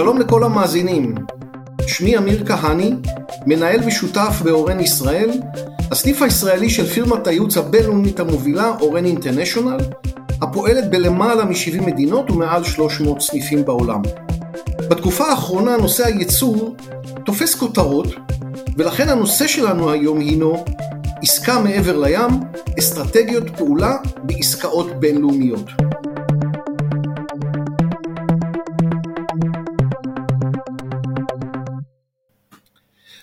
שלום לכל המאזינים. שמי אמיר כהני, מנהל ושותף באורן ישראל, הסניף הישראלי של פירמת הייעוץ הבינלאומית המובילה אורן אינטרנשיונל, הפועלת בלמעלה מ-70 מדינות ומעל 300 סניפים בעולם. בתקופה האחרונה נושא הייצור תופס כותרות, ולכן הנושא שלנו היום הינו עסקה מעבר לים, אסטרטגיות פעולה בעסקאות בינלאומיות.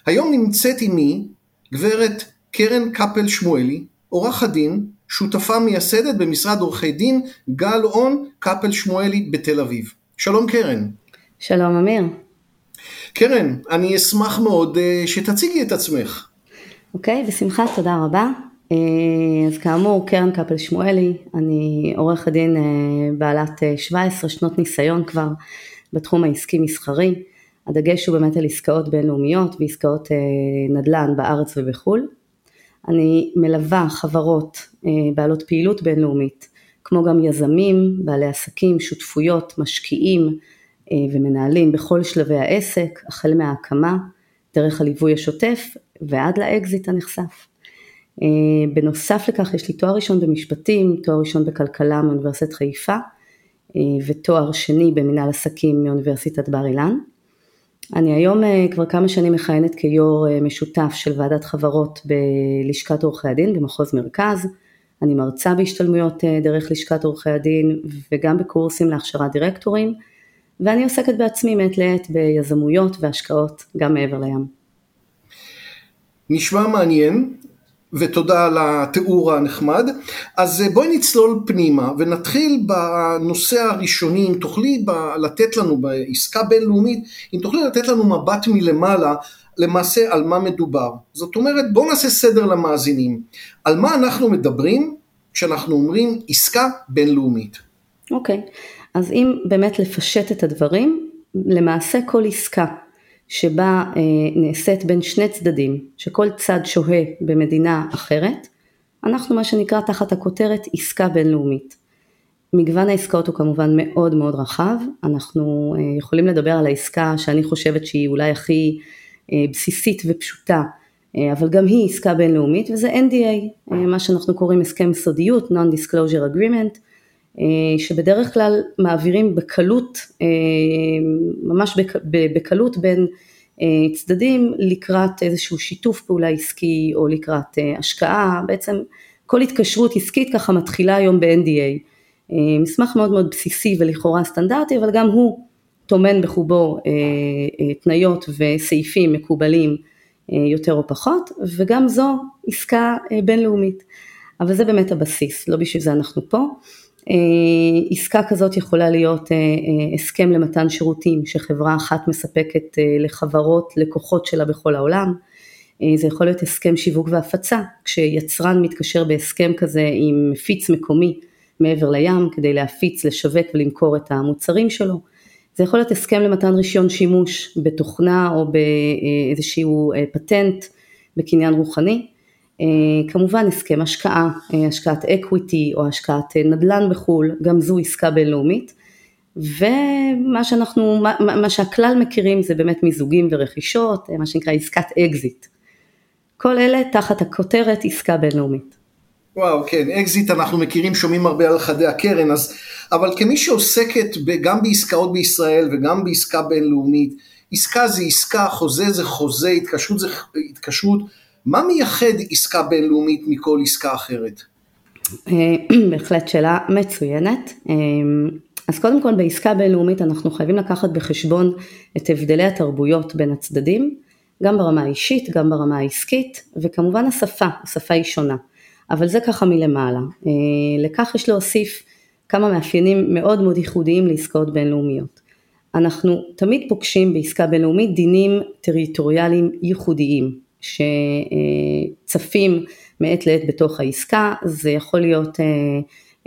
היום נמצאת עימי גברת קרן קפל שמואלי, עורכת דין, שותפה מייסדת במשרד עורכי דין גל און קפל שמואלי בתל אביב. שלום קרן. שלום אמיר. קרן, אני אשמח מאוד אה, שתציגי את עצמך. אוקיי, בשמחה, תודה רבה. אה, אז כאמור, קרן קפל שמואלי, אני עורכת דין אה, בעלת 17 שנות ניסיון כבר בתחום העסקי מסחרי. הדגש הוא באמת על עסקאות בינלאומיות ועסקאות נדל"ן בארץ ובחו"ל. אני מלווה חברות בעלות פעילות בינלאומית, כמו גם יזמים, בעלי עסקים, שותפויות, משקיעים, אה, ומנהלים בכל שלבי העסק, החל מההקמה, דרך הליווי השוטף ועד לאקזיט הנחשף. אה, בנוסף לכך יש לי תואר ראשון במשפטים, תואר ראשון בכלכלה מאוניברסיטת חיפה אה, ותואר שני במנהל עסקים מאוניברסיטת בר אילן. אני היום כבר כמה שנים מכהנת כיו"ר משותף של ועדת חברות בלשכת עורכי הדין במחוז מרכז. אני מרצה בהשתלמויות דרך לשכת עורכי הדין וגם בקורסים להכשרת דירקטורים. ואני עוסקת בעצמי מעת לעת ביזמויות והשקעות גם מעבר לים. נשמע מעניין ותודה על התיאור הנחמד. אז אה, בואי נצלול פנימה ונתחיל בנושא הראשוני, אם תוכלי לתת לנו בעסקה בינלאומית, אם תוכלי לתת לנו מבט מלמעלה למעשה על מה מדובר. זאת אומרת בואו נעשה סדר למאזינים. על מה אנחנו מדברים כשאנחנו אומרים עסקה בינלאומית. אוקיי, okay. אז אם באמת לפשט את הדברים, למעשה כל עסקה שבה אה, נעשית בין שני צדדים, שכל צד שוהה במדינה אחרת, אנחנו מה שנקרא תחת הכותרת עסקה בינלאומית. מגוון העסקאות הוא כמובן מאוד מאוד רחב, אנחנו אה, יכולים לדבר על העסקה שאני חושבת שהיא אולי הכי אה, בסיסית ופשוטה, אה, אבל גם היא עסקה בינלאומית וזה NDA, אה, מה שאנחנו קוראים הסכם סודיות, Non-Disclosure Agreement, שבדרך כלל מעבירים בקלות, אה, ממש בקלות בין אה, צדדים לקראת איזשהו שיתוף פעולה עסקי או לקראת השקעה, בעצם כל התקשרות עסקית ככה מתחילה היום ב-NDA. מסמך מאוד מאוד בסיסי ולכאורה סטנדרטי, אבל גם הוא טומן בחובו תניות וסעיפים מקובלים יותר או פחות, וגם זו עסקה בינלאומית. אבל זה באמת הבסיס, לא בשביל זה אנחנו פה. אה, עסקה כזאת יכולה להיות אה, אה, הסכם למתן שירותים שחברה אחת מספקת לחברות לקוחות שלה בכל העולם, זה יכול להיות הסכם שיווק והפצה, כשיצרן מתקשר בהסכם כזה עם מפיץ מקומי מעבר לים כדי להפיץ, לשווק ולמכור את המוצרים שלו, זה יכול להיות הסכם למתן רישיון שימוש בתוכנה או באיזשהו פטנט בקניין רוחני, כמובן הסכם השקעה, אה, השקעת equity או השקעת אה, נדל"ן בחו"ל, גם זו עסקה בינלאומית. ומה שאנחנו, מה, מה שהכלל מכירים זה באמת מיזוגים ורכישות, מה שנקרא עסקת אקזיט. כל אלה תחת הכותרת עסקה בינלאומית. וואו, כן, אקזיט אנחנו מכירים, שומעים הרבה על חדי הקרן, אז, אבל כמי שעוסקת ב, גם בעסקאות בישראל וגם בעסקה בינלאומית, עסקה זה עסקה, חוזה זה חוזה, התקשרות זה התקשרות, מה מייחד עסקה בינלאומית מכל עסקה אחרת? אה, בהחלט שאלה מצוינת. אה, אז קודם כל בעסקה בינלאומית אנחנו חייבים לקחת בחשבון את הבדלי התרבויות בין הצדדים, גם ברמה האישית, גם ברמה העסקית, וכמובן השפה, השפה היא שונה. אבל זה ככה מלמעלה. אה, לכך יש להוסיף כמה מאפיינים מאוד מאוד ייחודיים לעסקאות בינלאומיות. אנחנו תמיד פוגשים בעסקה בינלאומית דינים טריטוריאליים ייחודיים, שצפים מעת לעת בתוך העסקה, זה יכול להיות אה,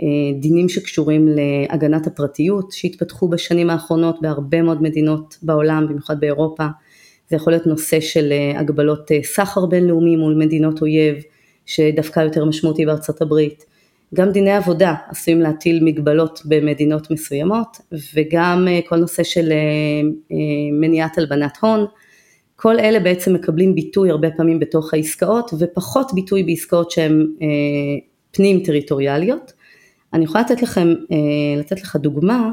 אה, דינים שקשורים להגנת הפרטיות שהתפתחו בשנים האחרונות בהרבה מאוד מדינות בעולם, במיוחד באירופה, זה יכול להיות נושא של אה, הגבלות סחר בינלאומי מול מדינות אויב, שדווקא יותר משמעותי בארצות הברית, גם דיני עבודה עשויים להטיל מגבלות במדינות מסוימות וגם כל נושא של מניעת הלבנת הון, כל אלה בעצם מקבלים ביטוי הרבה פעמים בתוך העסקאות ופחות ביטוי בעסקאות שהן פנים טריטוריאליות. אני יכולה לתת לכם, לתת לך דוגמה,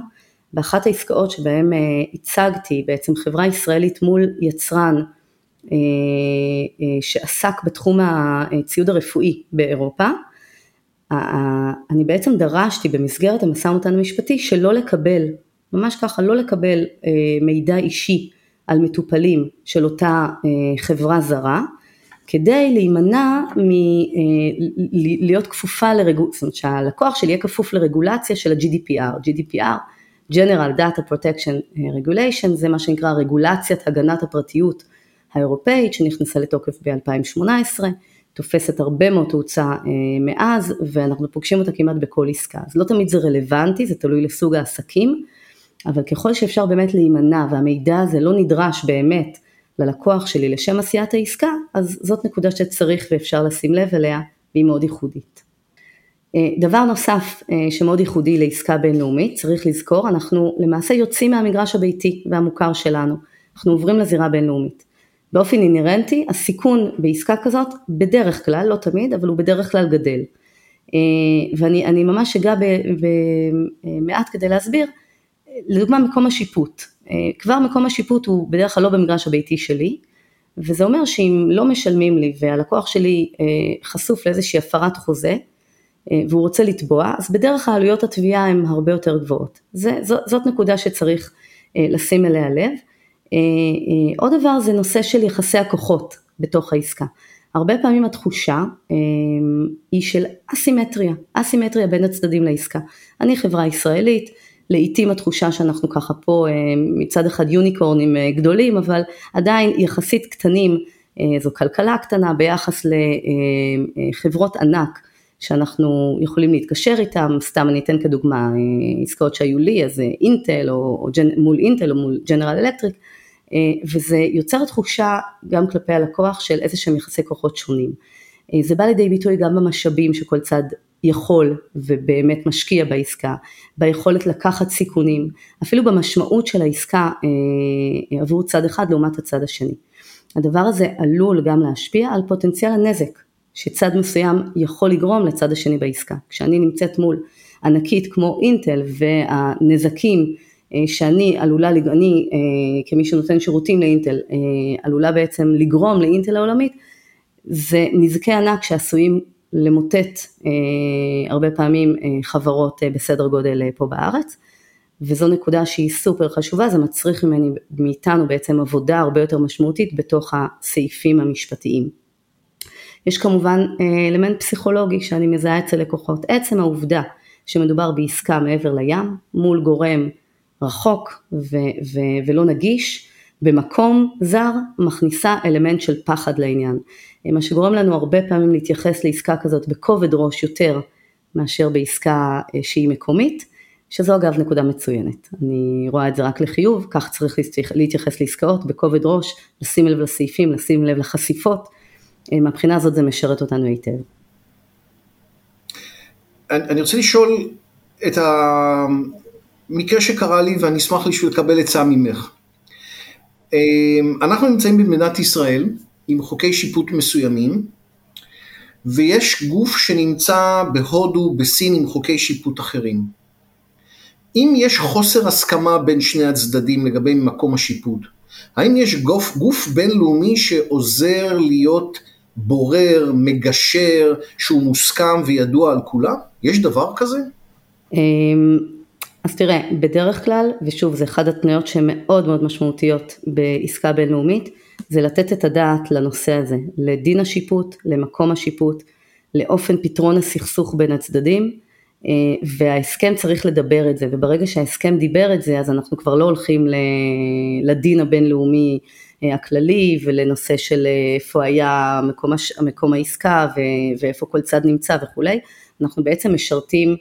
באחת העסקאות שבהן הצגתי בעצם חברה ישראלית מול יצרן אה, אה, שעסק בתחום הציוד הרפואי באירופה, אני בעצם דרשתי במסגרת המשא ומתן המשפטי שלא לקבל, ממש ככה, לא לקבל אה, מידע אישי על מטופלים של אותה חברה זרה, כדי להימנע מלהיות כפופה לרגולציה, זאת אומרת שהלקוח שלי יהיה כפוף לרגולציה של ה-GDPR, GDPR, General Data Protection Regulation, זה מה שנקרא רגולציית הגנת הפרטיות האירופאית שנכנסה לתוקף ב-2018, תופסת הרבה מאוד תאוצה אה, מאז ואנחנו פוגשים אותה כמעט בכל עסקה. אז לא תמיד זה רלוונטי, זה תלוי לסוג העסקים, אבל ככל שאפשר באמת להימנע והמידע הזה לא נדרש באמת ללקוח שלי לשם עשיית העסקה, אז זאת נקודה שצריך ואפשר לשים לב אליה והיא מאוד ייחודית. אה, דבר נוסף אה, שמאוד ייחודי לעסקה בינלאומית, צריך לזכור, אנחנו למעשה יוצאים מהמגרש הביתי והמוכר שלנו, אנחנו עוברים לזירה בינלאומית. באופן אינהרנטי הסיכון בעסקה כזאת בדרך כלל, לא תמיד, אבל הוא בדרך כלל גדל. אה, ואני ממש אגע במעט כדי להסביר, לדוגמה מקום השיפוט, אה, כבר מקום השיפוט הוא בדרך כלל לא במגרש הביתי שלי, וזה אומר שאם לא משלמים לי והלקוח שלי אה, חשוף לאיזושהי הפרת חוזה, והוא רוצה לתבוע, אז בדרך כלל עלויות התביעה הן הרבה יותר גבוהות. זה, זאת, זאת נקודה שצריך לשים אליה לב. אה, אה, עוד דבר זה נושא של יחסי הכוחות בתוך העסקה. הרבה פעמים התחושה אה, היא של אסימטריה, אסימטריה בין הצדדים לעסקה. אני חברה ישראלית, לעיתים התחושה שאנחנו ככה פה מצד אחד יוניקורנים גדולים, אבל עדיין יחסית קטנים, זו כלכלה קטנה ביחס לחברות ענק שאנחנו יכולים להתקשר איתם, סתם אני אתן כדוגמה עסקאות שהיו לי, אז אינטל או, או מול אינטל או מול ג'נרל אלקטריק, אה, וזה יוצר תחושה גם כלפי הלקוח של איזה שהם יחסי כוחות שונים. אה, זה בא לידי ביטוי גם במשאבים שכל צד יכול ובאמת משקיע בעסקה, ביכולת לקחת סיכונים, אפילו במשמעות של העסקה אה, עבור צד אחד לעומת הצד השני. הדבר הזה עלול גם להשפיע על פוטנציאל הנזק שצד מסוים יכול לגרום לצד השני בעסקה. כשאני נמצאת מול ענקית כמו אינטל והנזקים אה, שאני עלולה, אני אה, כמי שנותן שירותים לאינטל, אה, עלולה בעצם לגרום לאינטל העולמית, זה נזקי ענק שעשויים למוטט הרבה פעמים חברות בסדר גודל פה בארץ, וזו נקודה שהיא סופר חשובה, זה מצריך ממני, מאיתנו בעצם עבודה הרבה יותר משמעותית בתוך הסעיפים המשפטיים. יש כמובן אלמנט פסיכולוגי שאני מזהה אצל לקוחות, עצם העובדה שמדובר בעסקה מעבר לים, מול גורם רחוק ו- ו- ולא נגיש, במקום זר מכניסה אלמנט של פחד לעניין. מה שגורם לנו הרבה פעמים להתייחס לעסקה כזאת בכובד ראש יותר מאשר בעסקה אה, שהיא מקומית, שזו אגב נקודה מצוינת. אני רואה את זה רק לחיוב, כך צריך להתייחס לעסקאות בכובד ראש, לשים לב לסעיפים, לשים לב לחשיפות, אה, מהבחינה הזאת זה משרת אותנו היטב. אני רוצה לשאול את ה... מקרה שקרה לי ואני אשמח לקבל עצה ממך. אמ, אנחנו נמצאים במדינת ישראל עם חוקי שיפוט מסוימים ויש גוף שנמצא בהודו, בסין עם חוקי שיפוט אחרים. אם יש חוסר הסכמה בין שני הצדדים לגבי מקום השיפוט, האם יש גוף, גוף בינלאומי שעוזר להיות בורר, מגשר, שהוא מוסכם וידוע על כולם? יש דבר כזה? אז תראה, בדרך כלל, ושוב זה אחד התנועות שהן מאוד משמעותיות בעסקה בינלאומית, זה לתת את הדעת לנושא הזה, לדין השיפוט, למקום השיפוט, לאופן פתרון הסכסוך בין הצדדים, אה, וההסכם צריך לדבר את זה, וברגע שההסכם דיבר את זה, אז אנחנו כבר לא הולכים לדין הבינלאומי אה, הכללי ולנושא של אה, איפה היה מקום, מקום העסקה ואיפה כל צד נמצא וכולי, אנחנו בעצם משרתים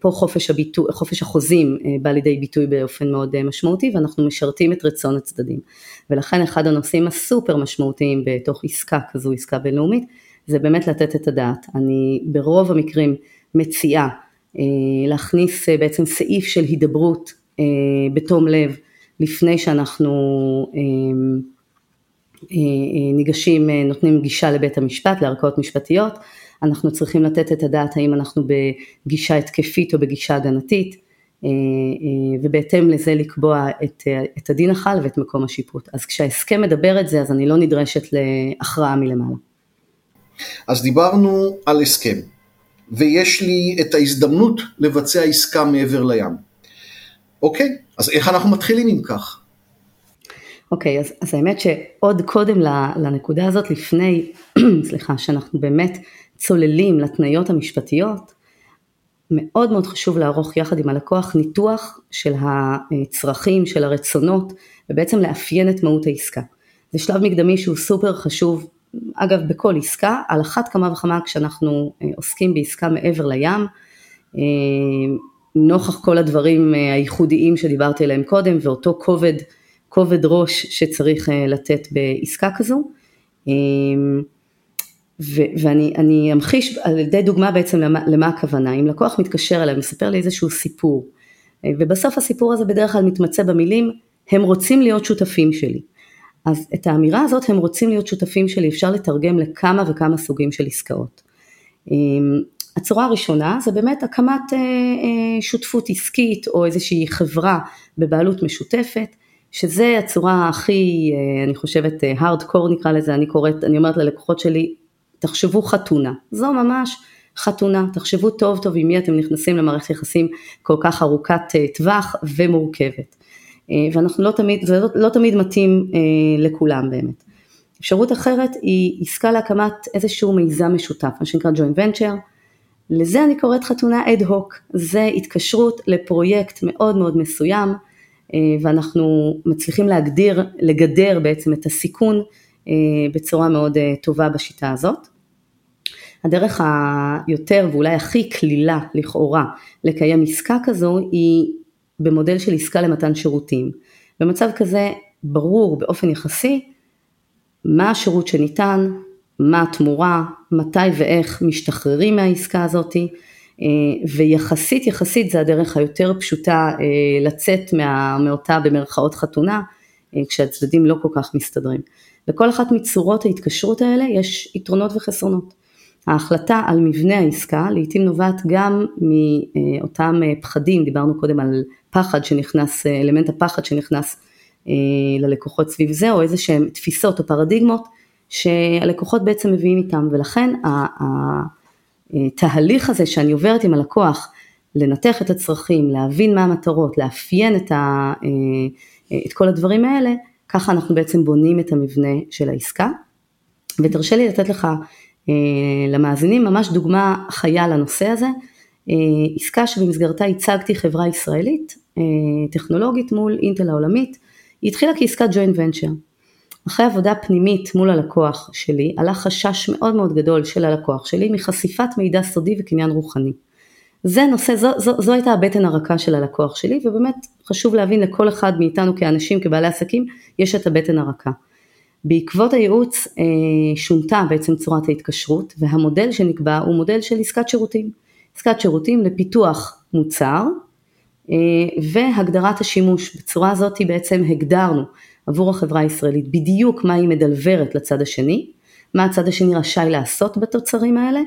פה חופש, הביטו, חופש החוזים אה, בא לידי ביטוי באופן מאוד אה, משמעותי ואנחנו משרתים את רצון הצדדים. ולכן אחד הנושאים הסופר משמעותיים בתוך עסקה כזו, עסקה בינלאומית, זה באמת לתת את הדעת. אני ברוב המקרים מציעה להכניס בעצם סעיף של הידברות בתום לב לפני שאנחנו ניגשים, נותנים גישה לבית המשפט, לערכאות משפטיות, אנחנו צריכים לתת את הדעת האם אנחנו בגישה התקפית או בגישה הגנתית, אה, אה, ובהתאם לזה לקבוע את, אה, את הדין החל ואת מקום השיפוט. אז כשההסכם מדבר את זה, אז אני לא נדרשת להכרעה מלמעלה. אז דיברנו על הסכם, ויש לי את ההזדמנות לבצע עסקה מעבר לים. אוקיי, אז איך אנחנו מתחילים אם כך? אוקיי, אז, אז האמת שעוד קודם לנקודה הזאת, לפני, סליחה, שאנחנו באמת צוללים לתניות המשפטיות, מאוד מאוד חשוב לערוך יחד עם הלקוח ניתוח של הצרכים, של הרצונות, ובעצם לאפיין את מהות העסקה. זה שלב מקדמי שהוא סופר חשוב, אגב בכל עסקה, על אחת כמה וכמה כשאנחנו אה, עוסקים בעסקה מעבר לים, אה, נוכח כל הדברים אה, הייחודיים שדיברתי עליהם קודם, ואותו כובד, כובד ראש שצריך לתת בעסקה כזו. ו- ואני אמחיש על ידי דוגמה בעצם למה, למה הכוונה, אם לקוח מתקשר אליי ומספר לי איזשהו סיפור, אה, ובסוף הסיפור הזה בדרך כלל מתמצא במילים, הם רוצים להיות שותפים שלי. אז את האמירה הזאת, הם רוצים להיות שותפים שלי, אפשר לתרגם לכמה וכמה סוגים של עסקאות. אה, הצורה הראשונה זה באמת הקמת אה, שותפות עסקית או איזושהי חברה בבעלות משותפת, שזה הצורה הכי, אני חושבת, הארדקור נקרא לזה, אני קוראת, אני אומרת ללקוחות שלי, תחשבו חתונה, זו ממש חתונה, תחשבו טוב טוב עם מי אתם נכנסים למערכת יחסים כל כך ארוכת אה, טווח ומורכבת. אה, ואנחנו לא תמיד, זה לא, לא תמיד מתאים אה, לכולם באמת. אפשרות אחרת היא עסקה להקמת איזשהו מיזם משותף, מה שנקרא joint venture, לזה אני קוראת חתונה אד הוק, זה התקשרות לפרויקט מאוד מאוד מסוים, ואנחנו מצליחים להגדיר, לגדר בעצם את הסיכון בצורה מאוד אה, טובה בשיטה הזאת. הדרך היותר ואולי הכי קלילה לכאורה לקיים עסקה כזו היא במודל של עסקה למתן שירותים. במצב כזה ברור באופן יחסי מה השירות שניתן, מה התמורה, מתי ואיך משתחררים מהעסקה הזאתי אה, ויחסית יחסית זה הדרך היותר פשוטה לצאת מה, מאותה במרכאות חתונה כשהצדדים לא כל כך מסתדרים. לכל אחת מצורות ההתקשרות האלה יש יתרונות וחסרונות. ההחלטה על מבנה העסקה לעיתים נובעת גם מאותם פחדים, דיברנו קודם על פחד שנכנס, אלמנט הפחד שנכנס אה, ללקוחות סביב זה, או איזה שהם תפיסות או פרדיגמות שהלקוחות בעצם מביאים איתם, ולכן התהליך הזה שאני עוברת עם הלקוח, לנתח את הצרכים, להבין מה המטרות, לאפיין את, ה, אה, את כל הדברים האלה, ככה אנחנו בעצם בונים את המבנה של העסקה. ותרשה לי לתת לך אה, למאזינים ממש דוגמה חיה לנושא הזה, אה, עסקה שבמסגרתה הצגתי חברה ישראלית אה, טכנולוגית מול אינטל העולמית, היא התחילה כעסקת ג'וינט ונצ'ר. אחרי עבודה פנימית מול הלקוח שלי, עלה חשש מאוד מאוד גדול של הלקוח שלי מחשיפת מידע סודי וקניין רוחני. זה נושא, זו, זו, זו הייתה הבטן הרכה של הלקוח שלי, ובאמת חשוב להבין לכל אחד מאיתנו כאנשים, כבעלי עסקים, יש את הבטן הרכה. בעקבות הייעוץ אה, שונתה בעצם צורת ההתקשרות, והמודל שנקבע הוא מודל של עסקת שירותים. עסקת שירותים לפיתוח מוצר אה, והגדרת השימוש. בצורה הזאת בעצם הגדרנו עבור החברה הישראלית בדיוק מה היא מדלברת לצד השני, מה הצד השני רשאי לעשות בתוצרים האלה,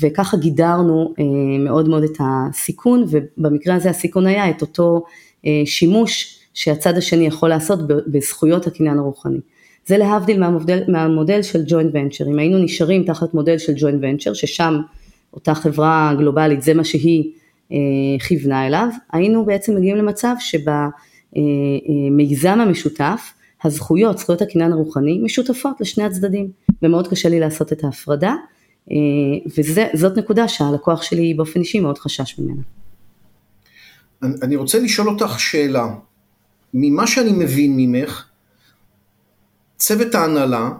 וככה גידרנו אה, מאוד מאוד את הסיכון ובמקרה הזה הסיכון היה את אותו אה, שימוש שהצד השני יכול לעשות בזכויות הקניין הרוחני. זה להבדיל מהמודל, מהמודל של ג'וינט ונצ'ר, אם היינו נשארים תחת מודל של ג'וינט ונצ'ר ששם אותה חברה גלובלית זה מה שהיא כיוונה אליו, היינו בעצם מגיעים למצב שבמיזם המשותף הזכויות, זכויות הקניין הרוחני משותפות לשני הצדדים ומאוד קשה לי לעשות את ההפרדה אה, וזאת נקודה שהלקוח שלי באופן אישי מאוד חשש ממנה. אני רוצה לשאול אותך שאלה. ממה שאני מבין ממך, צוות ההנהלה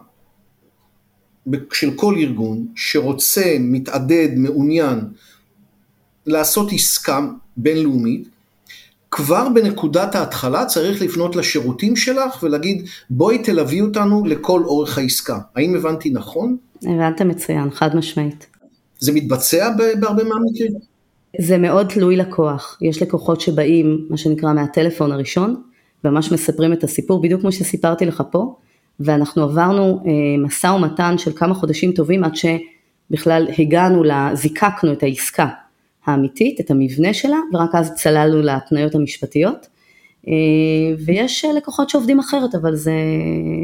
של כל ארגון שרוצה, מתעדד, מעוניין לעשות עסקה בינלאומית, כבר בנקודת ההתחלה צריך לפנות לשירותים שלך ולהגיד בואי תלווי אותנו לכל אורך העסקה. האם הבנתי נכון? הבנת מצוין, חד משמעית. זה מתבצע בהרבה מהמקרים? זה מאוד תלוי לקוח. יש לקוחות שבאים, מה שנקרא, מהטלפון הראשון, וממש מספרים את הסיפור, בדיוק כמו שסיפרתי לך פה, ואנחנו עברנו אה, משא ומתן של כמה חודשים טובים עד שבכלל הגענו, זיקקנו את העסקה האמיתית, את המבנה שלה, ורק אז צללנו להתניות המשפטיות. אה, ויש לקוחות שעובדים אחרת, אבל זה,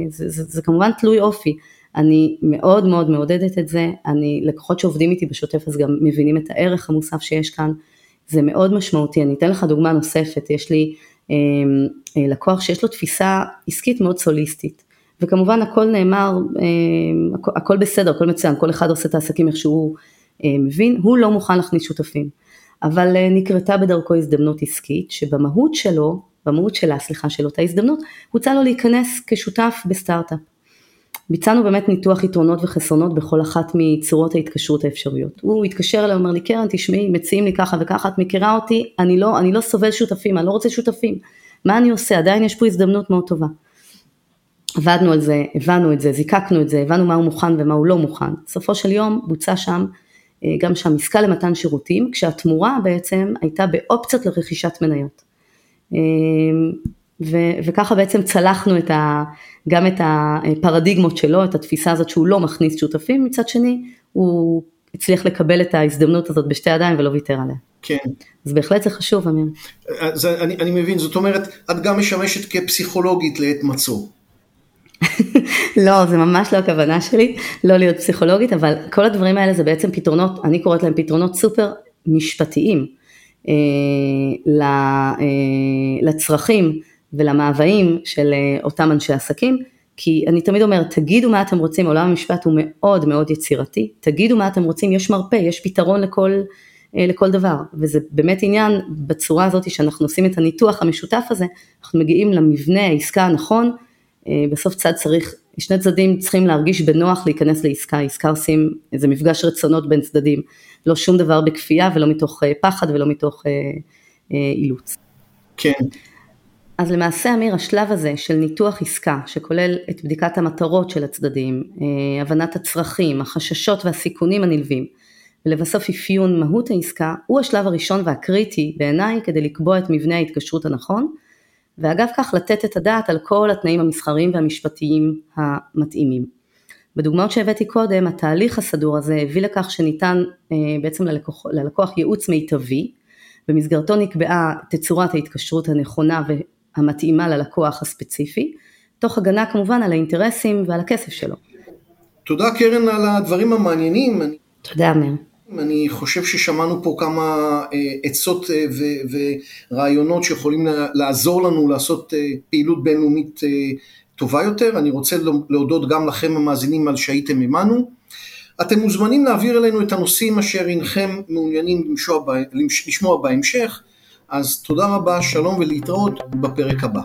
זה, זה, זה כמובן תלוי אופי. אני מאוד מאוד מעודדת את זה, אני, לקוחות שעובדים איתי בשוטף אז גם מבינים את הערך המוסף שיש כאן, זה מאוד משמעותי. אני אתן לך דוגמה נוספת, יש לי אה, אה, לקוח שיש לו תפיסה עסקית מאוד סוליסטית. וכמובן הכל נאמר, אה, הכל, הכל בסדר, הכל מצוין, כל אחד עושה את העסקים איך שהוא אה, מבין, הוא לא מוכן להכניס שותפים. אבל אה, נקרתה בדרכו הזדמנות עסקית שבמהות שלו, במהות שלה, סליחה, של אותה הזדמנות, הוצע לו להיכנס כשותף בסטארט-אפ. ביצענו באמת ניתוח יתרונות וחסרונות בכל אחת מצורות ההתקשרות האפשריות. הוא התקשר אליי, אומר לי, קרן, תשמעי, מציעים לי ככה וככה, את מכירה אותי, אני לא, אני לא סובל שותפים, אני לא רוצה שותפים. מה אני עושה? עדיין יש פה הזדמנות מאוד טובה. עבדנו על זה, הבנו את זה, זיקקנו את זה, הבנו מה הוא מוכן ומה הוא לא מוכן. בסופו של יום בוצע שם, אה, גם שם עסקה למתן שירותים, כשהתמורה בעצם הייתה באופציות לרכישת מניות. ו- וככה בעצם צלחנו את ה- גם את הפרדיגמות שלו, את התפיסה הזאת שהוא לא מכניס שותפים, מצד שני הוא הצליח לקבל את ההזדמנות הזאת בשתי ידיים ולא ויתר עליה. כן. אז בהחלט זה חשוב, אמיר. אז אני, אני מבין, זאת אומרת, את גם משמשת כפסיכולוגית לעת מצוא. לא, זה ממש לא הכוונה שלי, לא להיות פסיכולוגית, אבל כל הדברים האלה זה בעצם פתרונות, אני קוראת להם פתרונות סופר משפטיים אה, אה, לצרכים ולמאוויים של אה, אותם אנשי עסקים, כי אני תמיד אומרת, תגידו מה אתם רוצים, עולם המשפט הוא מאוד מאוד יצירתי, תגידו מה אתם רוצים, יש מרפא, יש פתרון לכל, אה, לכל דבר, וזה באמת עניין בצורה הזאת שאנחנו עושים את הניתוח המשותף הזה, אנחנו מגיעים למבנה העסקה הנכון, אה, בסוף צד צריך, שני צדדים צריכים להרגיש בנוח להיכנס לעסקה, עסקה עושים איזה מפגש רצונות בין צדדים, לא שום דבר בכפייה ולא מתוך פחד ולא מתוך אילוץ. כן. אז למעשה אמיר השלב הזה של ניתוח עסקה שכולל את בדיקת המטרות של הצדדים, אה, הבנת הצרכים, החששות והסיכונים הנלווים ולבסוף אפיון מהות העסקה הוא השלב הראשון והקריטי בעיניי כדי לקבוע את מבנה ההתקשרות הנכון ואגב כך לתת את הדעת על כל התנאים המסחריים והמשפטיים המתאימים. בדוגמאות שהבאתי קודם התהליך הסדור הזה הביא לכך שניתן אה, בעצם ללקוח, ללקוח ייעוץ מיטבי במסגרתו נקבעה תצורת ההתקשרות הנכונה המתאימה ללקוח הספציפי, תוך הגנה כמובן על האינטרסים ועל הכסף שלו. תודה קרן על הדברים המעניינים. תודה אמיר. אני חושב ששמענו פה כמה אה, עצות אה, ורעיונות שיכולים לעזור לנו לעשות אה, פעילות בינלאומית טובה יותר. אני רוצה להודות גם לכם המאזינים על שהייתם עמנו. אתם מוזמנים להעביר אלינו את הנושאים אשר אינכם מעוניינים לשמוע בהמשך. אז תודה רבה, שלום ולהתראות בפרק הבא.